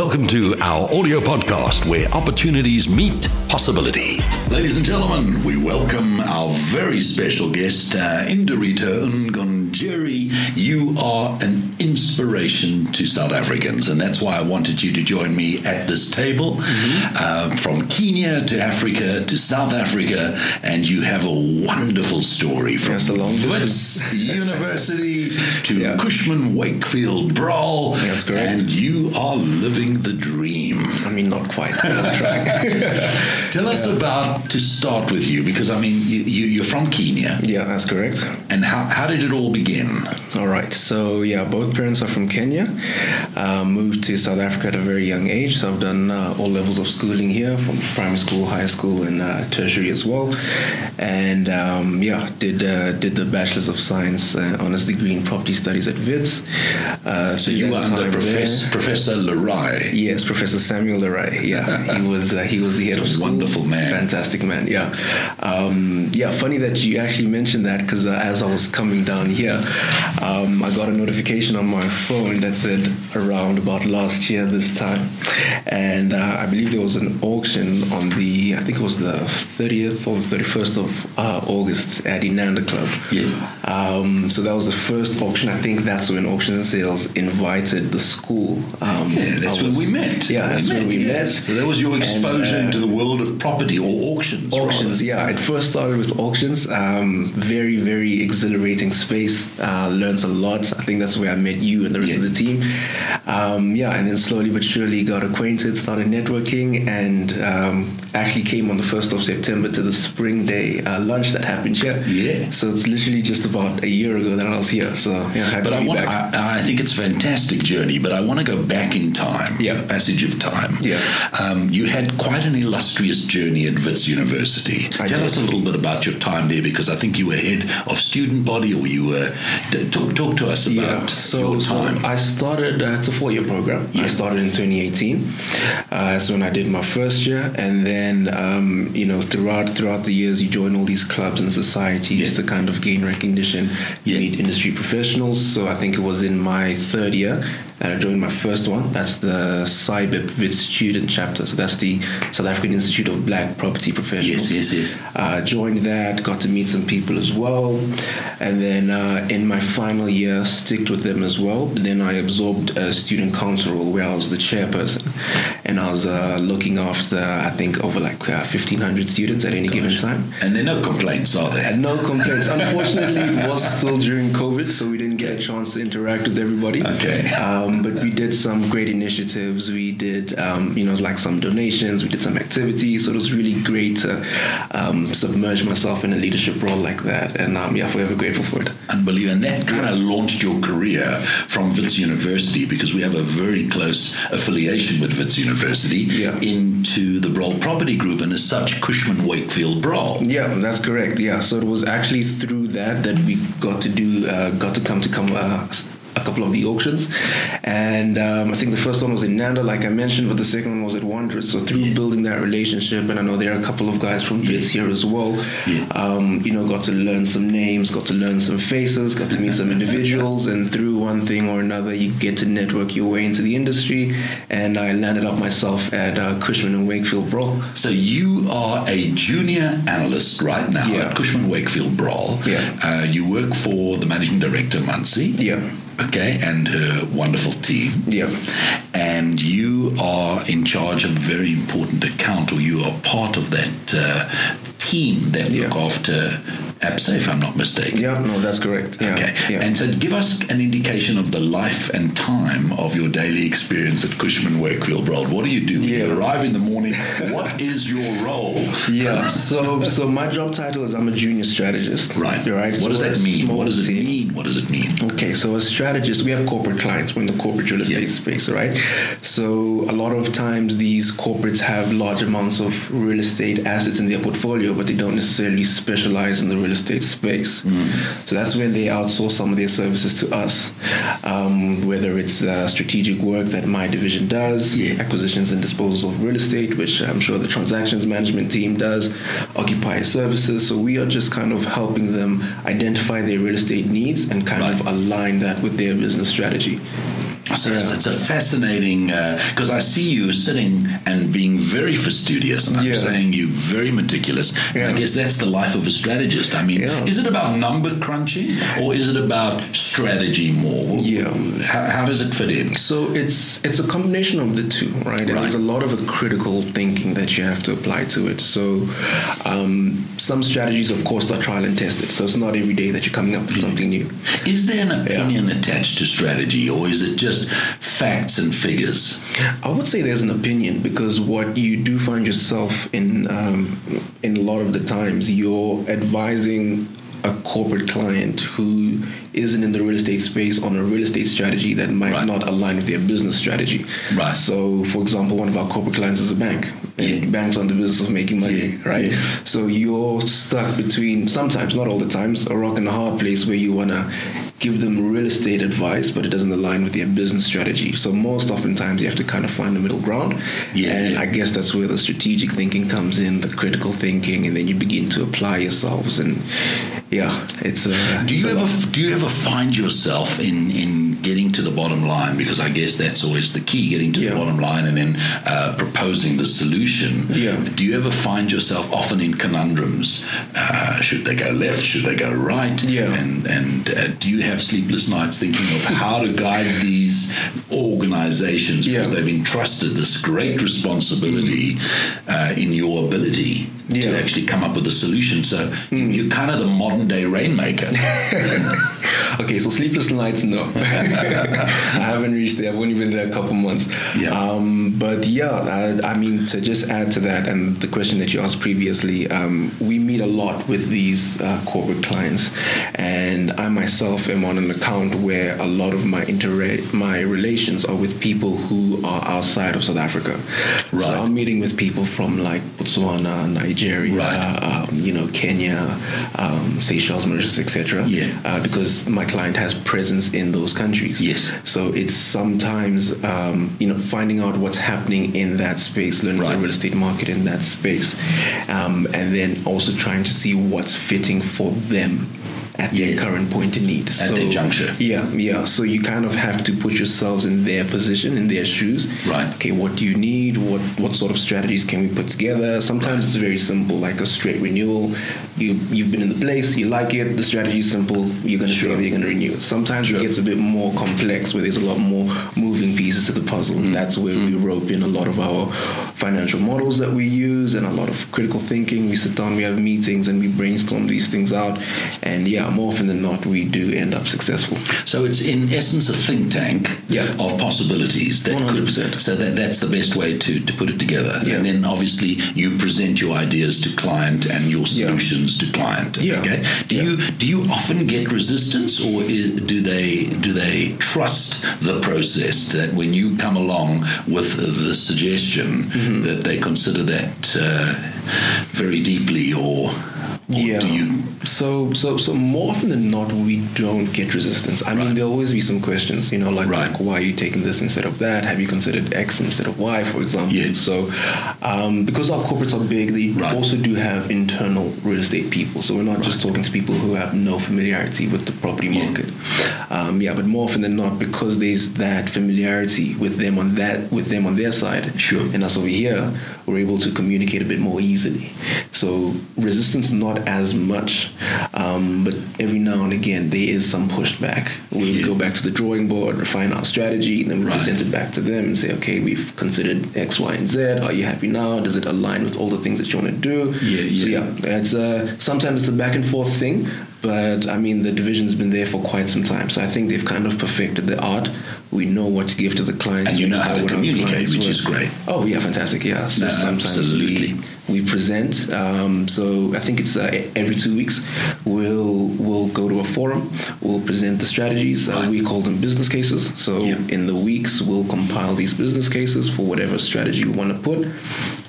Welcome to our audio podcast where opportunities meet possibility. Ladies and gentlemen, we welcome our very special guest, uh, Nderitu Ngunjiri. You are an inspiration to South Africans, and that's why I wanted you to join me at this table. Mm-hmm. Uh, from Kenya to Africa to South Africa, and you have a wonderful story from yes, Wits University to yeah. Cushman Wakefield Broll. That's great. And you are living the dream. I mean, not quite. Tell us yeah. about, to start with you, because I mean, you, you, are from Kenya. Yeah, that's correct. And how, how did it all begin? All right. So, yeah, both parents are from Kenya. Uh, moved to South Africa at a very young age. So, I've done uh, all levels of schooling here from primary school, high school, and uh, tertiary as well. And um, yeah, did uh, did the Bachelor's of Science uh, honors degree in property studies at Wits. Uh, so, you were under Professor, Professor Lerai? Yes, Professor Samuel Lerai. Yeah, he was he was the head of school wonderful man. Fantastic man. Yeah. Um, yeah. Funny that you actually mentioned that because uh, as I was coming down here, um, I got a notification on my phone that said around about last year this time, and uh, I believe there was an auction on the I think it was the 30th or 31st of uh, August at Inanda Club. Yes. Um, so that was the first auction. I think that's when Auctions and Sales invited the school. Um, yeah, that's was, when we met. Yeah, that's we when met, we met. So that was your exposure and, uh, into the world of property or auctions? Auctions, rather. yeah. It first started with auctions. Um, very, very exhilarating space. Uh, learned a lot. I think that's where I met you and the rest yeah. of the team. Um, yeah, and then slowly but surely got acquainted, started networking, and um, actually came on the 1st of September to the Spring Day uh, lunch that happened here. Yeah. So it's literally just about a year ago that I was here. So, yeah, happy but I, want, I, I, think it's a fantastic journey, but I want to go back in time. Yeah. passage of time. Yeah. Um, you had quite an illustrious journey at Wits University. I Tell did. us a little bit about your time there because I think you were head of student body or you were. Talk, talk to us about yeah. so, your time. So I started, uh, it's a four year program. Yeah. I started in 2018. Uh, that's when I did my first year. And then, um, you know, throughout throughout the years, you join all these clubs and societies yeah. to kind of gain recognition, you meet industry professionals. So I think it was in my third year and I joined my first one. That's the SAIBIP Wits student chapter. So that's the South African Institute of Black Property Professionals. Yes, yes, yes. Uh, joined that, got to meet some people as well. And then uh, in my final year, sticked with them as well. But then I absorbed a student council role where I was the chairperson. And I was uh, looking after, I think, over like 1,500 uh, students at any Gosh. given time. And there are no complaints, are there? no complaints. Unfortunately, it was still during COVID, so we didn't get a chance to interact with everybody. Okay. Um, but we did some great initiatives. We did, um, you know, like some donations. We did some activities. So it was really great to um, submerge myself in a leadership role like that. And um, yeah, forever grateful for it. Unbelievable. And that kind of launched your career from Wits University because we have a very close affiliation with Wits University yeah. into the Broll Property Group and as such Cushman Wakefield Broll. Yeah, that's correct. Yeah. So it was actually through that that we got to do, uh, got to come to come. Uh, a couple of the auctions. And um, I think the first one was in Inanda, like I mentioned, but the second one was at Wanderers. So through yeah. building that relationship, and I know there are a couple of guys from yeah. here as well, yeah. um, you know, got to learn some names, got to learn some faces, got to meet some individuals, and through one thing or another, you get to network your way into the industry. And I landed up myself at uh, Cushman and Wakefield Broll. So you are a junior analyst right now at Cushman Wakefield Broll. Yeah. Uh, you work for the managing director, Muncie. Yeah okay, and her wonderful team. Yeah. And you are in charge of a very important account, or you are part of that uh, team that yeah. look after ABSA, if I'm not mistaken. Yeah, no, that's correct. Yeah, okay. Yeah. And so give us an indication of the life and time of your daily experience at Cushman Wakefield Broll. What do you do? Yeah. You arrive in the morning. what is your role? Yeah, so so my job title is I'm a junior strategist. Right. Right. What so does that mean? What does it team. mean? What does it mean? Okay, so as strategists, we have corporate clients. We're in the corporate real estate yeah. space, right? So a lot of times these corporates have large amounts of real estate assets in their portfolio, but they don't necessarily specialize in the real real estate space. Mm. So that's when they outsource some of their services to us, um, whether it's uh, strategic work that my division does, yeah. acquisitions and disposals of real estate, which I'm sure the transactions management team does, occupier services. So we are just kind of helping them identify their real estate needs and kind right. of align that with their business strategy. So it's, it's a fascinating because uh, I see you sitting and being very fastidious, and I'm yeah. saying you very meticulous. Yeah. I guess that's the life of a strategist. I mean, yeah. is it about number crunching or is it about strategy more? Yeah. How, how, does it fit in? So it's it's a combination of the two, right? right. There's a lot of a critical thinking that you have to apply to it. So um, some strategies, of course, are trial and tested. So it's not every day that you're coming up with something new. Is there an opinion attached to strategy, or is it just just facts and figures? I would say there's an opinion because what you do find yourself in um, in a lot of the times you're advising a corporate client who isn't in the real estate space on a real estate strategy that might right. not align with their business strategy. Right. So, for example, one of our corporate clients is a bank. And yeah. banks on the business of making money, yeah. right? Yeah. So you're stuck between sometimes, not all the times, a rock and a hard place where you wanna give them real estate advice, but it doesn't align with their business strategy. So most oftentimes you have to kind of find a middle ground. Yeah, and yeah. I guess that's where the strategic thinking comes in, the critical thinking, and then you begin to apply yourselves. And yeah, it's. A, do you ever do you ever find yourself in in getting to the bottom line? Because I guess that's always the key: getting to yeah. the bottom line and then uh, proposing the solution. Yeah. Do you ever find yourself often in conundrums? Uh, should they go left? Should they go right? Yeah. And and uh, do you have sleepless nights thinking of how to guide these organizations because yeah. they've entrusted this great responsibility uh, in your ability yeah. to actually come up with a solution. So mm. you're kind of the modern day rainmaker. okay, so sleepless nights, no. I haven't reached there. I've only been there a couple months. Yeah. Um, but yeah, I, I, mean, to just add to that and the question that you asked previously, um, we meet a lot with these uh, corporate clients, and I myself am on an account where a lot of my inter- my relations are with people who are outside of South Africa. Right. So I'm meeting with people from like Botswana, Nigeria. Right. um, you know, Kenya, um, Seychelles, Mauritius, etc. Yeah. Uh, because my client has presence in those countries. Yes. So it's sometimes um, you know finding out what's happening in that space, learning right. the real estate market in that space, um, and then also trying to see what's fitting for them at their current point in need. At so, their juncture. Yeah, yeah. So you kind of have to put yourselves in their position, in their shoes. Right. Okay, what do you need? What what sort of strategies can we put together? Sometimes right. it's very simple, like a straight renewal. You you've been in the place, you like it. The strategy is simple. You're going to sure. stay there. You're to renew. Sometimes sure. it gets a bit more complex, where there's a lot more moving pieces to the puzzle. Mm. That's where mm. we rope in a lot of our financial models that we use and a lot of critical thinking. We sit down, we have meetings, and we brainstorm these things out. And yeah, more often than not, we do end up successful. So it's in essence a think tank yeah. of possibilities. That 100%. Could, so that, that's the best way to, to put it together. Yeah. And then obviously you present your ideas to client and your solutions yeah. To client. Yeah. Okay. Do yeah. you do you often get resistance, or do they do they trust the process that when you come along with the suggestion mm-hmm. that they consider that uh, very deeply, or yeah. You... So, so, so more often than not, we don't get resistance. I right. mean, there'll always be some questions, you know, like, right. like, why are you taking this instead of that? Have you considered X instead of Y, for example? Yeah. So, um, because our corporates are big, they right. also do have internal real estate people. So we're not just talking to people who have no familiarity with the property market. Yeah. Um, yeah, but more often than not, because there's that familiarity with them on that, with them on their side, sure, and us over here, we're able to communicate a bit more easily. So resistance not as much, um, but every now and again there is some pushback. We'll yeah. go back to the drawing board, refine our strategy, and then we right. present it back to them and say, okay, we've considered X, Y, and Z. Are you happy now? Does it align with all the things that you want to do? Yeah, yeah. So yeah, it's uh, sometimes it's a back and forth thing, but I mean the division's been there for quite some time. So I think they've kind of perfected the art. We know what to give to the clients, and you know how to communicate, which is great. Oh yeah, fantastic. Yeah, so no, sometimes absolutely. we we present. Um, so I think it's uh, every two weeks. We'll we'll go to a forum. We'll present the strategies. Uh, we call them business cases. So yeah. in the weeks, we'll compile these business cases for whatever strategy we want to put.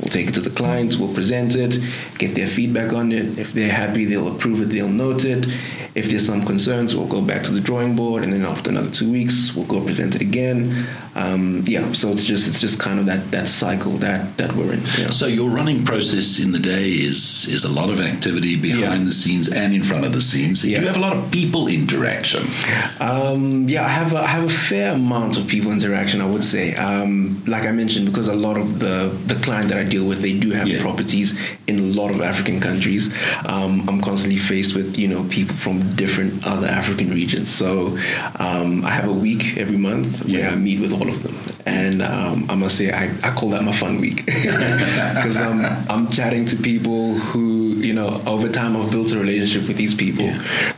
We'll take it to the clients. We'll present it, get their feedback on it. If they're happy, they'll approve it. They'll note it. If there's some concerns, we'll go back to the drawing board, and then after another two weeks, we'll go present it again. Um, yeah, so it's just it's just kind of that that cycle that that we're in. So your running process in the day is is a lot of activity behind Yeah. the scenes and in front of the scenes. Do you have a lot of people interaction? Um, yeah, I have a, I have a fair amount of people interaction. I would say, um, like I mentioned, because a lot of the the client that I deal with, they do have Yeah. properties in a lot of African countries. Um, I'm constantly faced with you know people from different other African regions. So um, I have a week every month where Yeah. I meet with all of them, and um, I must say I, I call that my fun week because I'm I'm chatting to people who you know over time I've built a relationship with these people,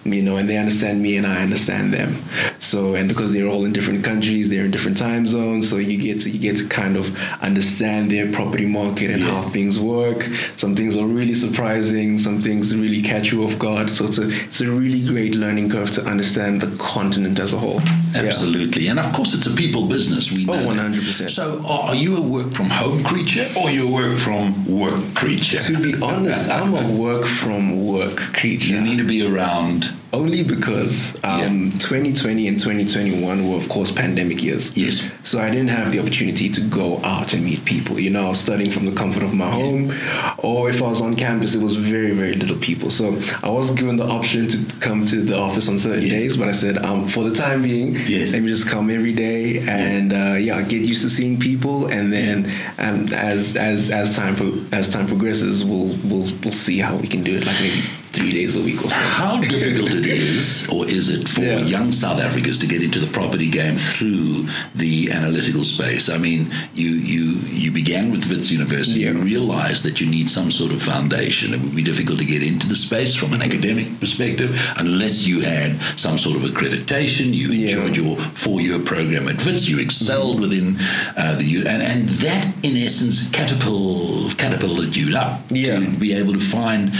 you know, and they understand me and I understand them. So and because they're all in different countries, they're in different time zones, so you get to you get to kind of understand their property market and how things work. Some things are really surprising, some things really catch you off guard. So it's a it's a really great learning curve to understand the continent as a whole. Yeah. Absolutely, and of course, it's a people business. We oh, know Oh, 100%. So, are are you a work from home creature or you a work from work creature? To be honest, I'm a work from work creature. you need to be around. Only because um, 2020 and 2021 were, of course, pandemic years. Yes. So I didn't have the opportunity to go out and meet people. You know, I was studying from the comfort of my home, or if I was on campus, it was very, very little people. So I was given the option to come to the office on certain Yeah. days, but I said, um, for the time being, Yes. let me just come every day and uh, yeah, get used to seeing people, and then um, as as as time pro- as time progresses, we'll we'll we'll see how we can do it. Like maybe three days a week or so. How difficult it is, or is it for Yeah. young South Africans to get into the property game through the analytical space? I mean, you you you began with Wits University. You realized that you need some sort of foundation. It would be difficult to get into the space from an Mm-hmm. academic perspective unless you had some sort of accreditation. You Yeah. enjoyed your four-year program at Wits. You excelled within uh, the U- and and that, in essence, catapult catapulted you up Yeah. to be able to find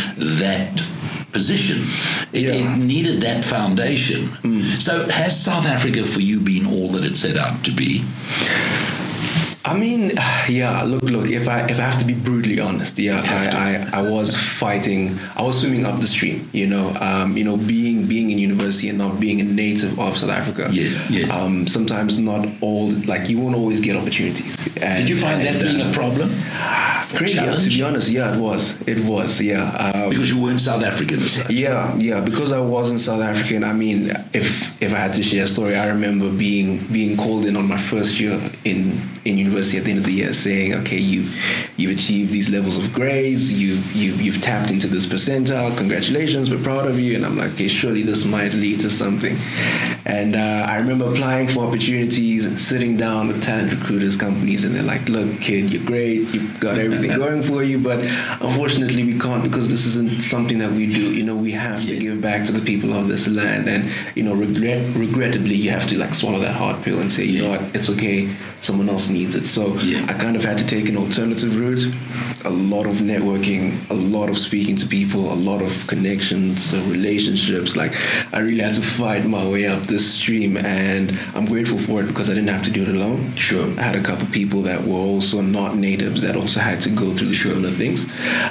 that position. It, Yeah. it needed that foundation. Mm. So, has South Africa for you been all that it set out to be? I mean, yeah. Look, look. If I if I have to be brutally honest, yeah. I, I, I was fighting. I was swimming up the stream. You know, um, you know, being being in university and not being a native of South Africa. Yes, yes. Um, sometimes not all like you won't always get opportunities. And, Did you find that being uh, a problem? Crazy. yeah, to be honest, yeah, it was. It was. Yeah. Um, Because you weren't South African yeah, yeah. Because I wasn't South African. I mean, if if I had to share a story, I remember being being called in on my first year in in university at the end of the year, saying, "Okay, you you've achieved these levels of grades. You you you've tapped into this percentile. Congratulations, we're proud of you." And I'm like, "Okay, surely this might lead to something." And uh, I remember applying for opportunities and sitting down with talent recruiters companies, and they're like, "Look, kid, you're great. You've got everything going for you, but unfortunately, we can't because this isn't something that we do. You know, we have to give back to the people of this land, and you know, regret, regrettably, you have to like swallow that hard pill and say, you know what, it's okay. Someone else needs it. So Yeah. I kind of had to take an alternative route. A lot of networking, a lot of speaking to people, a lot of connections, uh, relationships. Like I really had to fight my way up this stream, and I'm grateful for it because I didn't have to do it alone. Sure. I had a couple people that were also not natives that also had to go through the similar things.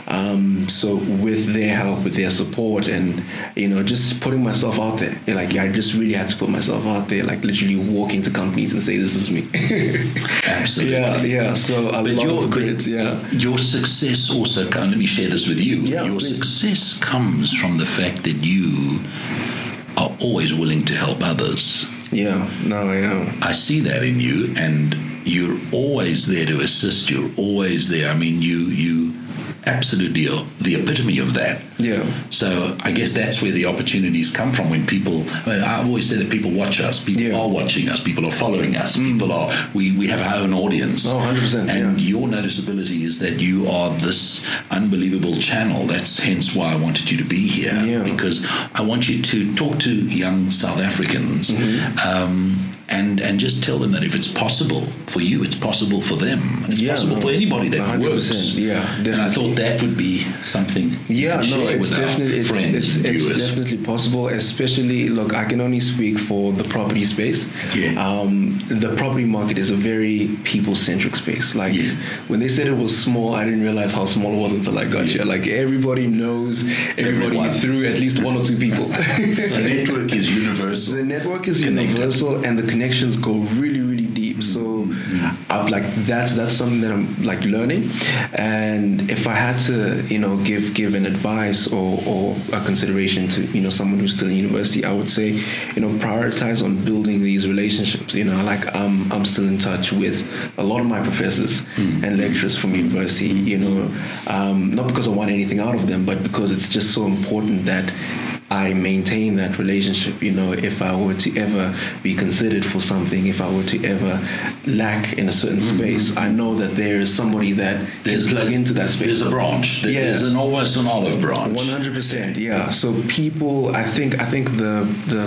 Um, so with their help, with their support, and you know, just putting myself out there, Like yeah, like I just really had to put myself out there, like literally walk into companies and say, "This is me." Absolutely. Yeah, yeah. So a But lot your, of credits, yeah. your success also, come, let me share this with you. Yeah, your please. success comes from the fact that you are always willing to help others. Yeah, no, I am. I see that in you, and you're always there to assist. You're always there. I mean, you you absolutely the epitome of that. Yeah. So I guess that's where the opportunities come from when people. I always say that people watch us. People Yeah. Mm. are watching us. People are following us. People are. We we have our own audience. Oh, 100%, And yeah. your noticeability is that you are this unbelievable channel. That's hence why I wanted you to be here Yeah. because I want you to talk to young South Africans. Mm-hmm. Um, and, and just tell them that if it's possible for you, it's possible for them. It's Yeah, possible no, for anybody that 100%, works. yeah, And I thought that would be something Yeah, no, it's definitely it's, friends it's, it's definitely possible. Especially, look, I can only speak for the property space. Yeah. Um, the property market is a very people-centric space. Like Yeah. when they said it was small, I didn't realize how small it was until I got here. Like everybody knows everybody Everyone. through at least one or two people. the network is universal. The network is Connected. universal, and the connections go really, really deep. So, I've like that's that's something that I'm like learning, and if I had to you know give give an advice or or a consideration to you know someone who's still in university, I would say you know prioritize on building these relationships. You know, like I'm I'm still in touch with a lot of my professors mm. and lecturers from university. You know, um, not because I want anything out of them, but because it's just so important that I maintain that relationship. You know, if I were to ever be considered for something, if I were to ever lack in a certain mm-hmm. space, I know that there is somebody that there's can plug into that space. There's a branch. yeah. There's an almost an olive branch. One hundred percent. Yeah. So people, I think, I think the the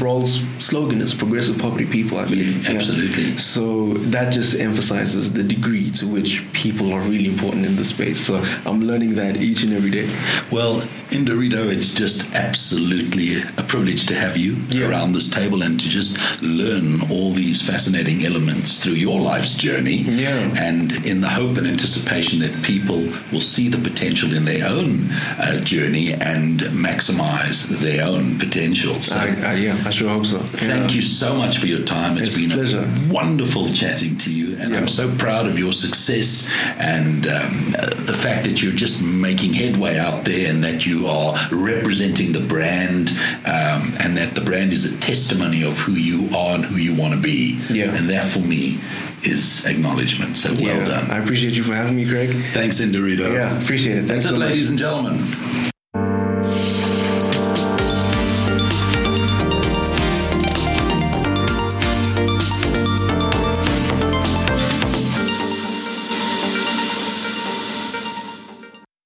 Broll's slogan is progressive poverty people, I believe. Yeah, absolutely. Yeah. So that just emphasizes the degree to which people are really important in the space. So I'm learning that each and every day. Well, Nderitu, it's just absolutely a privilege to have you yeah. around this table and to just learn all these fascinating elements through your life's journey. Yeah. And in the hope and anticipation that people will see the potential in their own uh, journey and maximize their own potential. So, I, I, yeah. I sure hope so. Yeah. Thank you so much for your time. it's, it's been a, a wonderful chatting to you, and yeah. I'm so proud of your success and um, the fact that you're just making headway out there, and that you are representing the brand, um, and that the brand is a testimony of who you are and who you want to be. Yeah. And that for me is acknowledgement. So well yeah. done. I appreciate you for having me, Craig. Thanks, Nderitu. Yeah, appreciate it. Thanks That's so it, much. ladies and gentlemen.